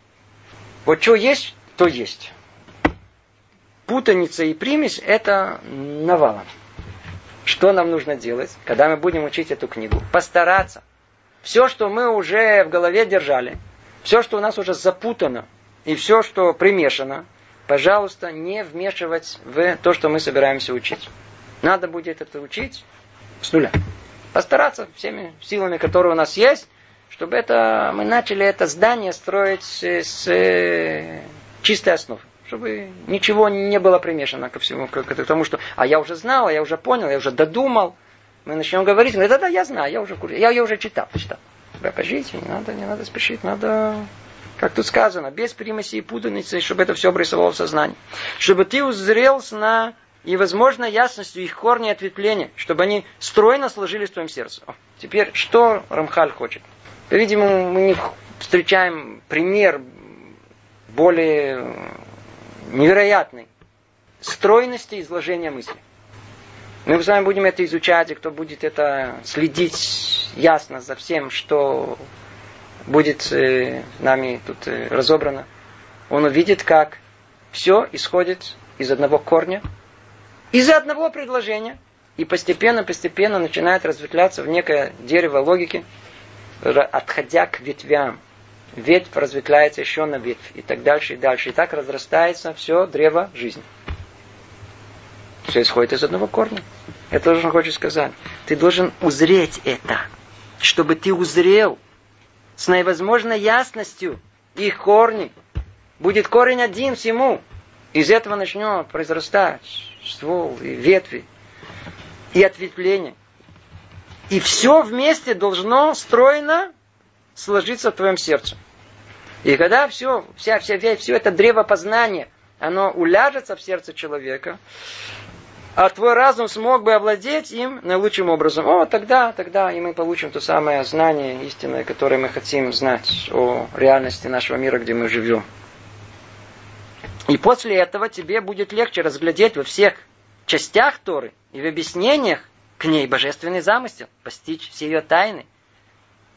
S1: Вот что есть, то есть. Путаница и примесь – это навалом. Что нам нужно делать, когда мы будем учить эту книгу? Постараться. Все, что мы уже в голове держали, все, что у нас уже запутано и все, что примешано, пожалуйста, не вмешивать в то, что мы собираемся учить. Надо будет это учить с нуля. Постараться всеми силами, которые у нас есть, чтобы это, мы начали это здание строить с э, чистой основы. Чтобы ничего не было примешано ко всему, к, к тому, что а я уже знал, я уже понял, я уже додумал. Мы начнем говорить, говорит, да, да, я знаю, я уже, я, я уже читал, читал. Вы пожите, не надо, не надо спешить, надо, как тут сказано, без примеси и путаницы, чтобы это все обрисовало в сознании. Чтобы ты узрел на и, возможно, ясностью их корни и ответвления, чтобы они стройно сложились в твоем сердце. О, теперь, что Рамхаль хочет? По-видимому, мы не встречаем пример более невероятной стройности изложения мысли. Мы с вами будем это изучать, и кто будет это следить ясно за всем, что будет э, нами тут э, разобрано, он увидит, как все исходит из одного корня, из одного предложения, и постепенно-постепенно начинает разветвляться в некое дерево логики, отходя к ветвям. Ветвь разветвляется еще на ветвь, и так дальше, и дальше. И так разрастается все древо жизни. Все исходит из одного корня. Это он хочет сказать. Ты должен узреть это, чтобы ты узрел с наивозможной ясностью их корни. Будет корень один всему. Из этого начнет произрастать ствол и ветви и ответвление. И все вместе должно стройно сложиться в твоем сердце. И когда все, вся, вся, вся, все это древо познания, оно уляжется в сердце человека, а твой разум смог бы овладеть им наилучшим образом. О, тогда, тогда и мы получим то самое знание истинное, которое мы хотим знать о реальности нашего мира, где мы живем. И после этого тебе будет легче разглядеть во всех частях Торы и в объяснениях к ней божественный замысел, постичь все ее тайны,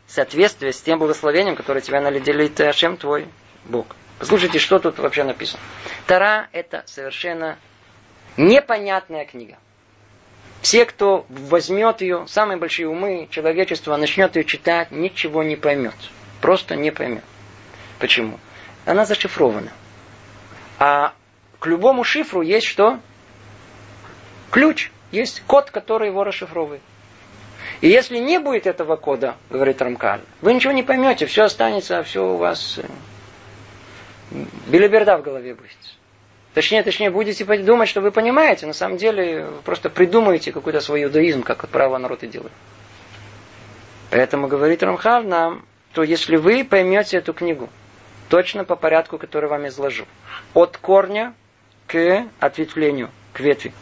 S1: соответствие с тем благословением, которое тебя наделит Ашем твой Бог. Послушайте, что тут вообще написано. Тара – это совершенно непонятная книга. Все, кто возьмет ее, самые большие умы человечества, начнет ее читать, ничего не поймет. Просто не поймет. Почему? Она зашифрована. А к любому шифру есть что? Ключ. Есть код, который его расшифровывает. И если не будет этого кода, говорит Рамкаль, вы ничего не поймете, все останется, все у вас э, белиберда в голове будет. Точнее, точнее, будете думать, что вы понимаете, на самом деле вы просто придумаете какой-то свой иудаизм, как, как правило, народ и делает. Поэтому говорит Рамхаль нам, то если вы поймете эту книгу, точно по порядку, который вам изложу, от корня к ответвлению, к ветви,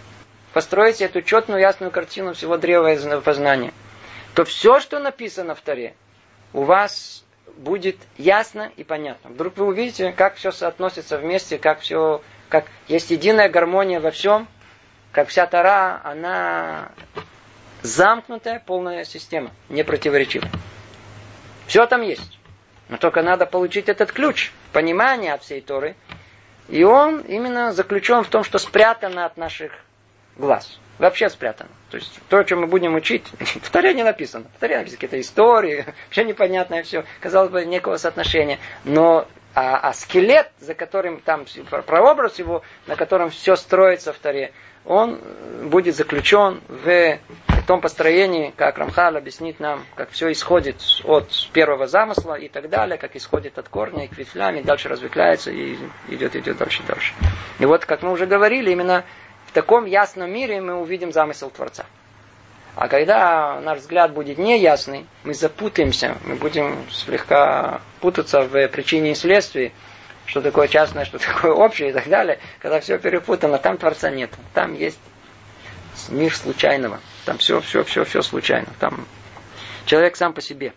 S1: построите эту четную, ясную картину всего древа познания – то все, что написано в Таре, у вас будет ясно и понятно. Вдруг вы увидите, как все соотносится вместе, как все, как есть единая гармония во всем, как вся Тара, она замкнутая, полная система, не противоречивая. Все там есть. Но только надо получить этот ключ, понимание от всей Торы. И он именно заключен в том, что спрятано от наших глаз вообще спрятано. То есть то, чем мы будем учить, в Таре не написано. В Таре написаны какие-то истории, вообще непонятное все. Казалось бы, некого соотношения. Но а, а скелет, за которым там прообраз его, на котором все строится в Таре, он будет заключен в том построении, как Рамхал объяснит нам, как все исходит от первого замысла и так далее, как исходит от корня и к ветвлям, и дальше развлекается и идет, идет дальше, дальше. И вот, как мы уже говорили, именно таком ясном мире мы увидим замысел Творца. А когда наш взгляд будет неясный, мы запутаемся, мы будем слегка путаться в причине и следствии, что такое частное, что такое общее и так далее. Когда все перепутано, там Творца нет. Там есть мир случайного. Там все, все, все, все случайно. Там человек сам по себе.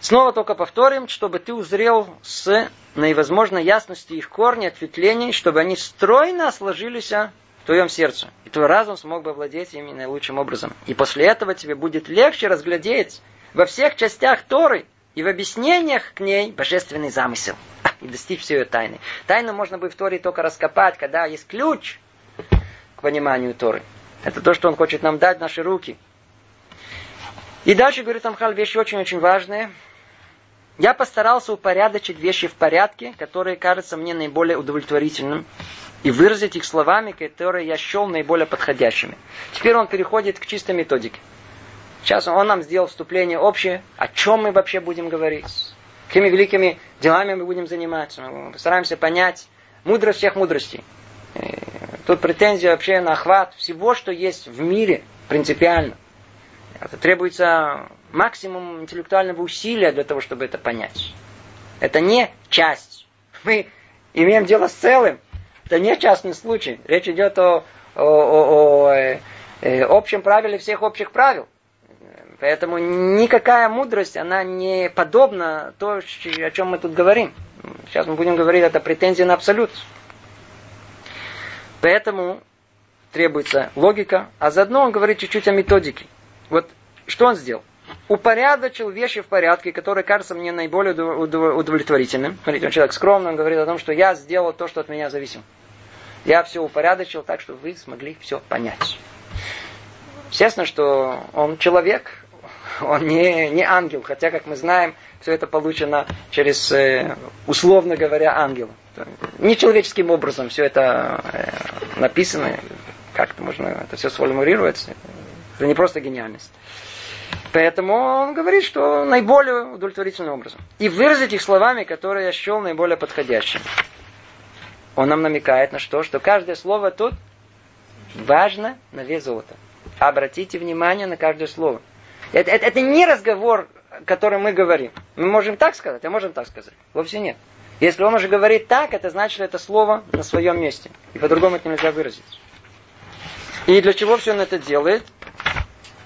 S1: Снова только повторим, чтобы ты узрел с наивозможной ясностью их корни, ответвлений, чтобы они стройно сложились в твоем сердце. И твой разум смог бы владеть ими наилучшим образом. И после этого тебе будет легче разглядеть во всех частях Торы и в объяснениях к ней божественный замысел. И достичь всей ее тайны. Тайну можно бы в Торе только раскопать, когда есть ключ к пониманию Торы. Это то, что он хочет нам дать в наши руки. И дальше говорит Амхаль вещи очень-очень важные. Я постарался упорядочить вещи в порядке, которые кажутся мне наиболее удовлетворительным, и выразить их словами, которые я счел наиболее подходящими. Теперь он переходит к чистой методике. Сейчас он нам сделал вступление общее, о чем мы вообще будем говорить, какими великими делами мы будем заниматься. Мы постараемся понять мудрость всех мудростей. Тут претензия вообще на охват всего, что есть в мире принципиально. Это требуется максимум интеллектуального усилия для того, чтобы это понять. Это не часть. Мы имеем дело с целым. Это не частный случай. Речь идет о, о, о, о э, э, общем правиле всех общих правил. Поэтому никакая мудрость, она не подобна то, о чем мы тут говорим. Сейчас мы будем говорить, это претензия на абсолют. Поэтому требуется логика, а заодно он говорит чуть-чуть о методике. Вот что он сделал? Упорядочил вещи в порядке, которые кажутся мне наиболее удовлетворительным. Смотрите, он человек скромный, он говорит о том, что я сделал то, что от меня зависит. Я все упорядочил так, чтобы вы смогли все понять. Естественно, что он человек, он не, не ангел, хотя, как мы знаем, все это получено через, э, условно говоря, ангел. Нечеловеческим образом все это э, написано, как-то можно это все сформулировать. Это не просто гениальность. Поэтому он говорит, что наиболее удовлетворительным образом. И выразить их словами, которые я счел наиболее подходящими. Он нам намекает на что? Что каждое слово тут важно на вес золота. Обратите внимание на каждое слово. Это, это, это не разговор, который мы говорим. Мы можем так сказать, а можем так сказать. Вовсе нет. Если он уже говорит так, это значит, что это слово на своем месте. И по-другому это нельзя выразить. И для чего все он это делает?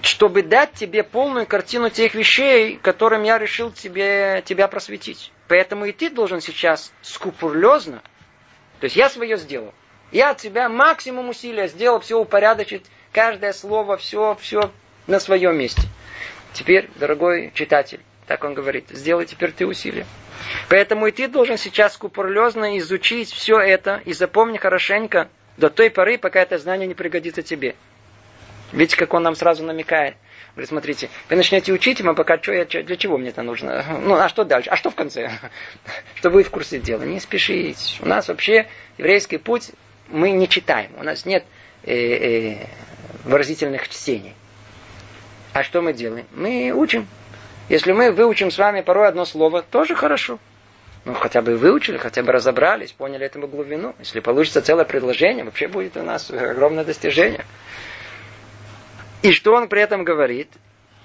S1: Чтобы дать тебе полную картину тех вещей, которым я решил тебе, тебя просветить. Поэтому и ты должен сейчас скупурлезно, то есть я свое сделал. Я от себя максимум усилия сделал, все упорядочить, каждое слово, все, все на своем месте. Теперь, дорогой читатель, так он говорит, сделай теперь ты усилия. Поэтому и ты должен сейчас скупурлезно изучить все это и запомни хорошенько до той поры, пока это знание не пригодится тебе. Видите, как он нам сразу намекает. Говорит, смотрите, вы начнете учить, а пока что я, для чего мне это нужно? Ну, а что дальше? А что в конце? Что будет в курсе дела? Не спешите. У нас вообще еврейский путь мы не читаем. У нас нет э, э, выразительных чтений. А что мы делаем? Мы учим. Если мы выучим с вами порой одно слово, тоже хорошо. Ну, хотя бы выучили, хотя бы разобрались, поняли этому глубину. Если получится целое предложение, вообще будет у нас огромное достижение. И что он при этом говорит?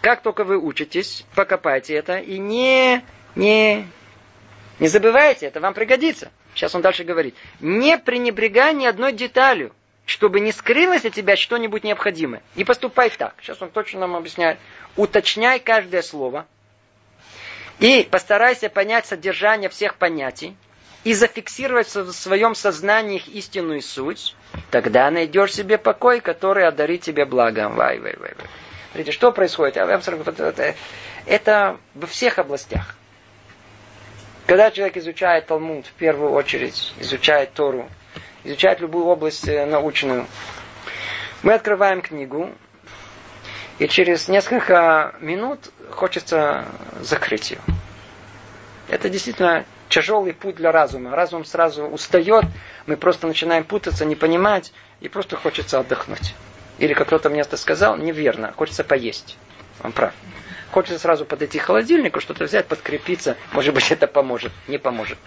S1: Как только вы учитесь, покопайте это и не, не, не забывайте, это вам пригодится. Сейчас он дальше говорит. Не пренебрегай ни одной деталью чтобы не скрылось от тебя что-нибудь необходимое. И поступай так. Сейчас он точно нам объясняет. Уточняй каждое слово. И постарайся понять содержание всех понятий. И зафиксировать в своем сознании их истинную суть. Тогда найдешь себе покой, который одарит тебе благом. Вай, вай, вай, вай. Смотрите, что происходит? Это, это во всех областях. Когда человек изучает Талмуд, в первую очередь изучает Тору, изучать любую область э, научную. Мы открываем книгу, и через несколько минут хочется закрыть ее. Это действительно тяжелый путь для разума. Разум сразу устает, мы просто начинаем путаться, не понимать, и просто хочется отдохнуть. Или, как кто-то мне это сказал, неверно, хочется поесть. Он прав. Хочется сразу подойти к холодильнику, что-то взять, подкрепиться. Может быть, это поможет. Не поможет.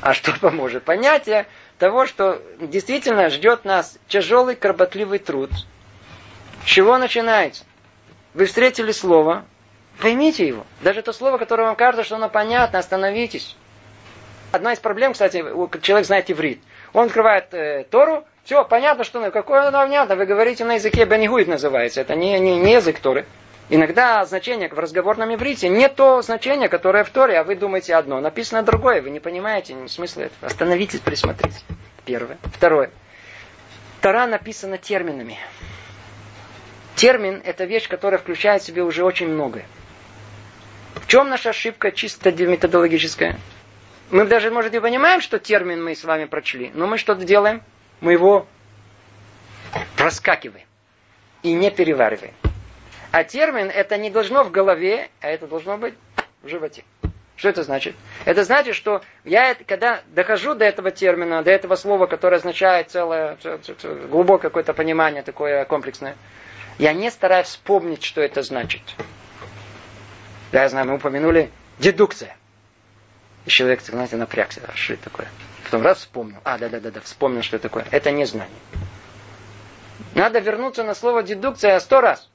S1: А что поможет? Понятие того, что действительно ждет нас тяжелый, кропотливый труд. С чего начинается? Вы встретили слово, поймите его. Даже то слово, которое вам кажется, что оно понятно, остановитесь. Одна из проблем, кстати, человек знает иврит. Он открывает э, Тору, все, понятно, что какое оно понятно, вы говорите на языке Бенигуит называется, это не, не, не язык Торы. Иногда значение в разговорном иврите не то значение, которое в Торе, а вы думаете одно. Написано другое, вы не понимаете смысла этого. Остановитесь, присмотритесь. Первое. Второе. Тора написана терминами. Термин – это вещь, которая включает в себе уже очень многое. В чем наша ошибка чисто методологическая? Мы даже, может, и понимаем, что термин мы с вами прочли, но мы что-то делаем? Мы его проскакиваем и не перевариваем. А термин это не должно в голове, а это должно быть в животе. Что это значит? Это значит, что я, когда дохожу до этого термина, до этого слова, которое означает целое, глубокое какое-то понимание такое комплексное, я не стараюсь вспомнить, что это значит. Я знаю, мы упомянули дедукция. И человек, знаете, напрягся. А что это такое? Потом раз вспомнил. А, да-да-да, вспомнил, что это такое. Это не знание. Надо вернуться на слово дедукция сто раз.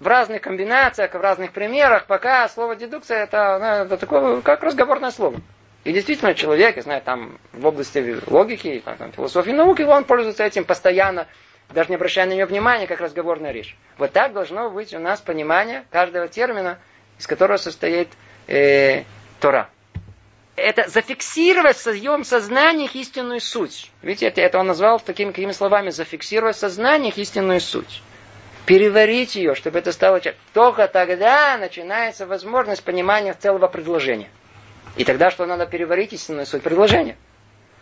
S1: В разных комбинациях, в разных примерах, пока слово дедукция это, ну, это такое, как разговорное слово. И действительно, человек, я знаю, там в области логики, там, философии науки, он пользуется этим постоянно, даже не обращая на нее внимания, как разговорная речь. Вот так должно быть у нас понимание каждого термина, из которого состоит э, Тора это зафиксировать в своем сознании истинную суть. Видите, это, это он назвал такими какими словами, зафиксировать в сознании истинную суть. Переварить ее, чтобы это стало... Только тогда начинается возможность понимания целого предложения. И тогда что надо переварить истинную суть предложения.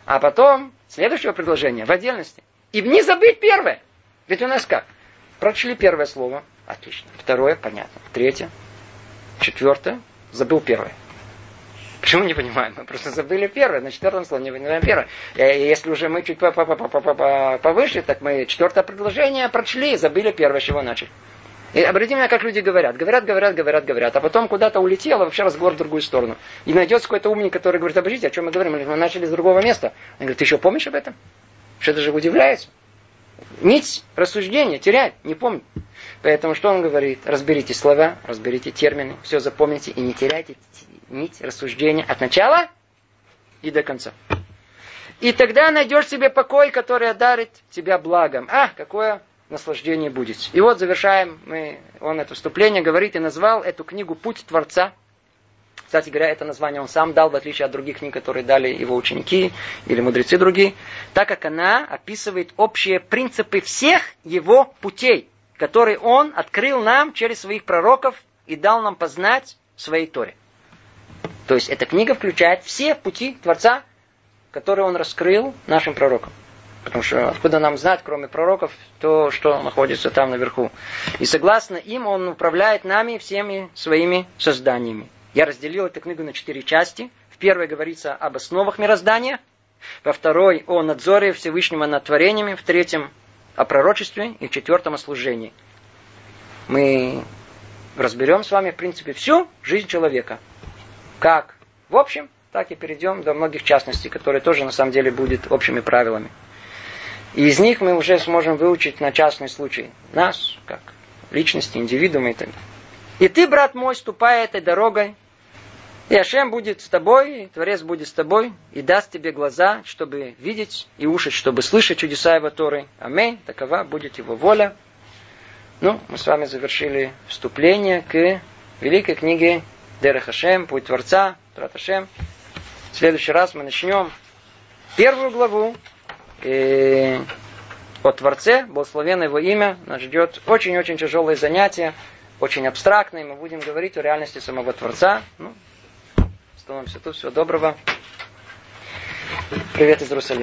S1: А потом следующего предложения в отдельности. И не забыть первое. Ведь у нас как? Прочли первое слово. Отлично. Второе, понятно. Третье. Четвертое. Забыл первое. Почему не понимаем? Мы просто забыли первое, на четвертом слове не понимаем первое. Э, если уже мы чуть повыше, так мы четвертое предложение прочли, забыли первое, с чего начали. И обратите меня, как люди говорят. Говорят, говорят, говорят, говорят. А потом куда-то улетело, вообще разговор в другую сторону. И найдется какой-то умник, который говорит, обождите, о чем мы говорим? Мы начали с другого места. Он говорит, ты еще помнишь об этом? Что даже удивляется. Нить рассуждения терять, не помню. Поэтому что он говорит? Разберите слова, разберите термины, все запомните и не теряйте нить рассуждения от начала и до конца. И тогда найдешь себе покой, который одарит тебя благом. А, какое наслаждение будет. И вот завершаем мы, он это вступление говорит и назвал эту книгу «Путь Творца». Кстати говоря, это название он сам дал, в отличие от других книг, которые дали его ученики или мудрецы другие, так как она описывает общие принципы всех его путей, которые он открыл нам через своих пророков и дал нам познать в своей Торе. То есть эта книга включает все пути Творца, которые он раскрыл нашим пророкам. Потому что откуда нам знать, кроме пророков, то, что находится там наверху. И согласно им, он управляет нами всеми своими созданиями. Я разделил эту книгу на четыре части. В первой говорится об основах мироздания. Во второй о надзоре Всевышнего над творениями. В третьем о пророчестве. И в четвертом о служении. Мы разберем с вами, в принципе, всю жизнь человека как в общем, так и перейдем до многих частностей, которые тоже на самом деле будут общими правилами. И из них мы уже сможем выучить на частный случай нас, как личности, индивидуума и так далее. И ты, брат мой, ступай этой дорогой, и Ашем будет с тобой, и Творец будет с тобой, и даст тебе глаза, чтобы видеть, и уши, чтобы слышать чудеса его Торы. Аминь. Такова будет его воля. Ну, мы с вами завершили вступление к великой книге Дерех Хашем, Путь Творца, Трат Хашем. В следующий раз мы начнем первую главу и о Творце, благословенное его имя. Нас ждет очень-очень тяжелое занятие, очень абстрактное. Мы будем говорить о реальности самого Творца. Ну, становимся тут. Всего доброго. Привет из Иерусалима.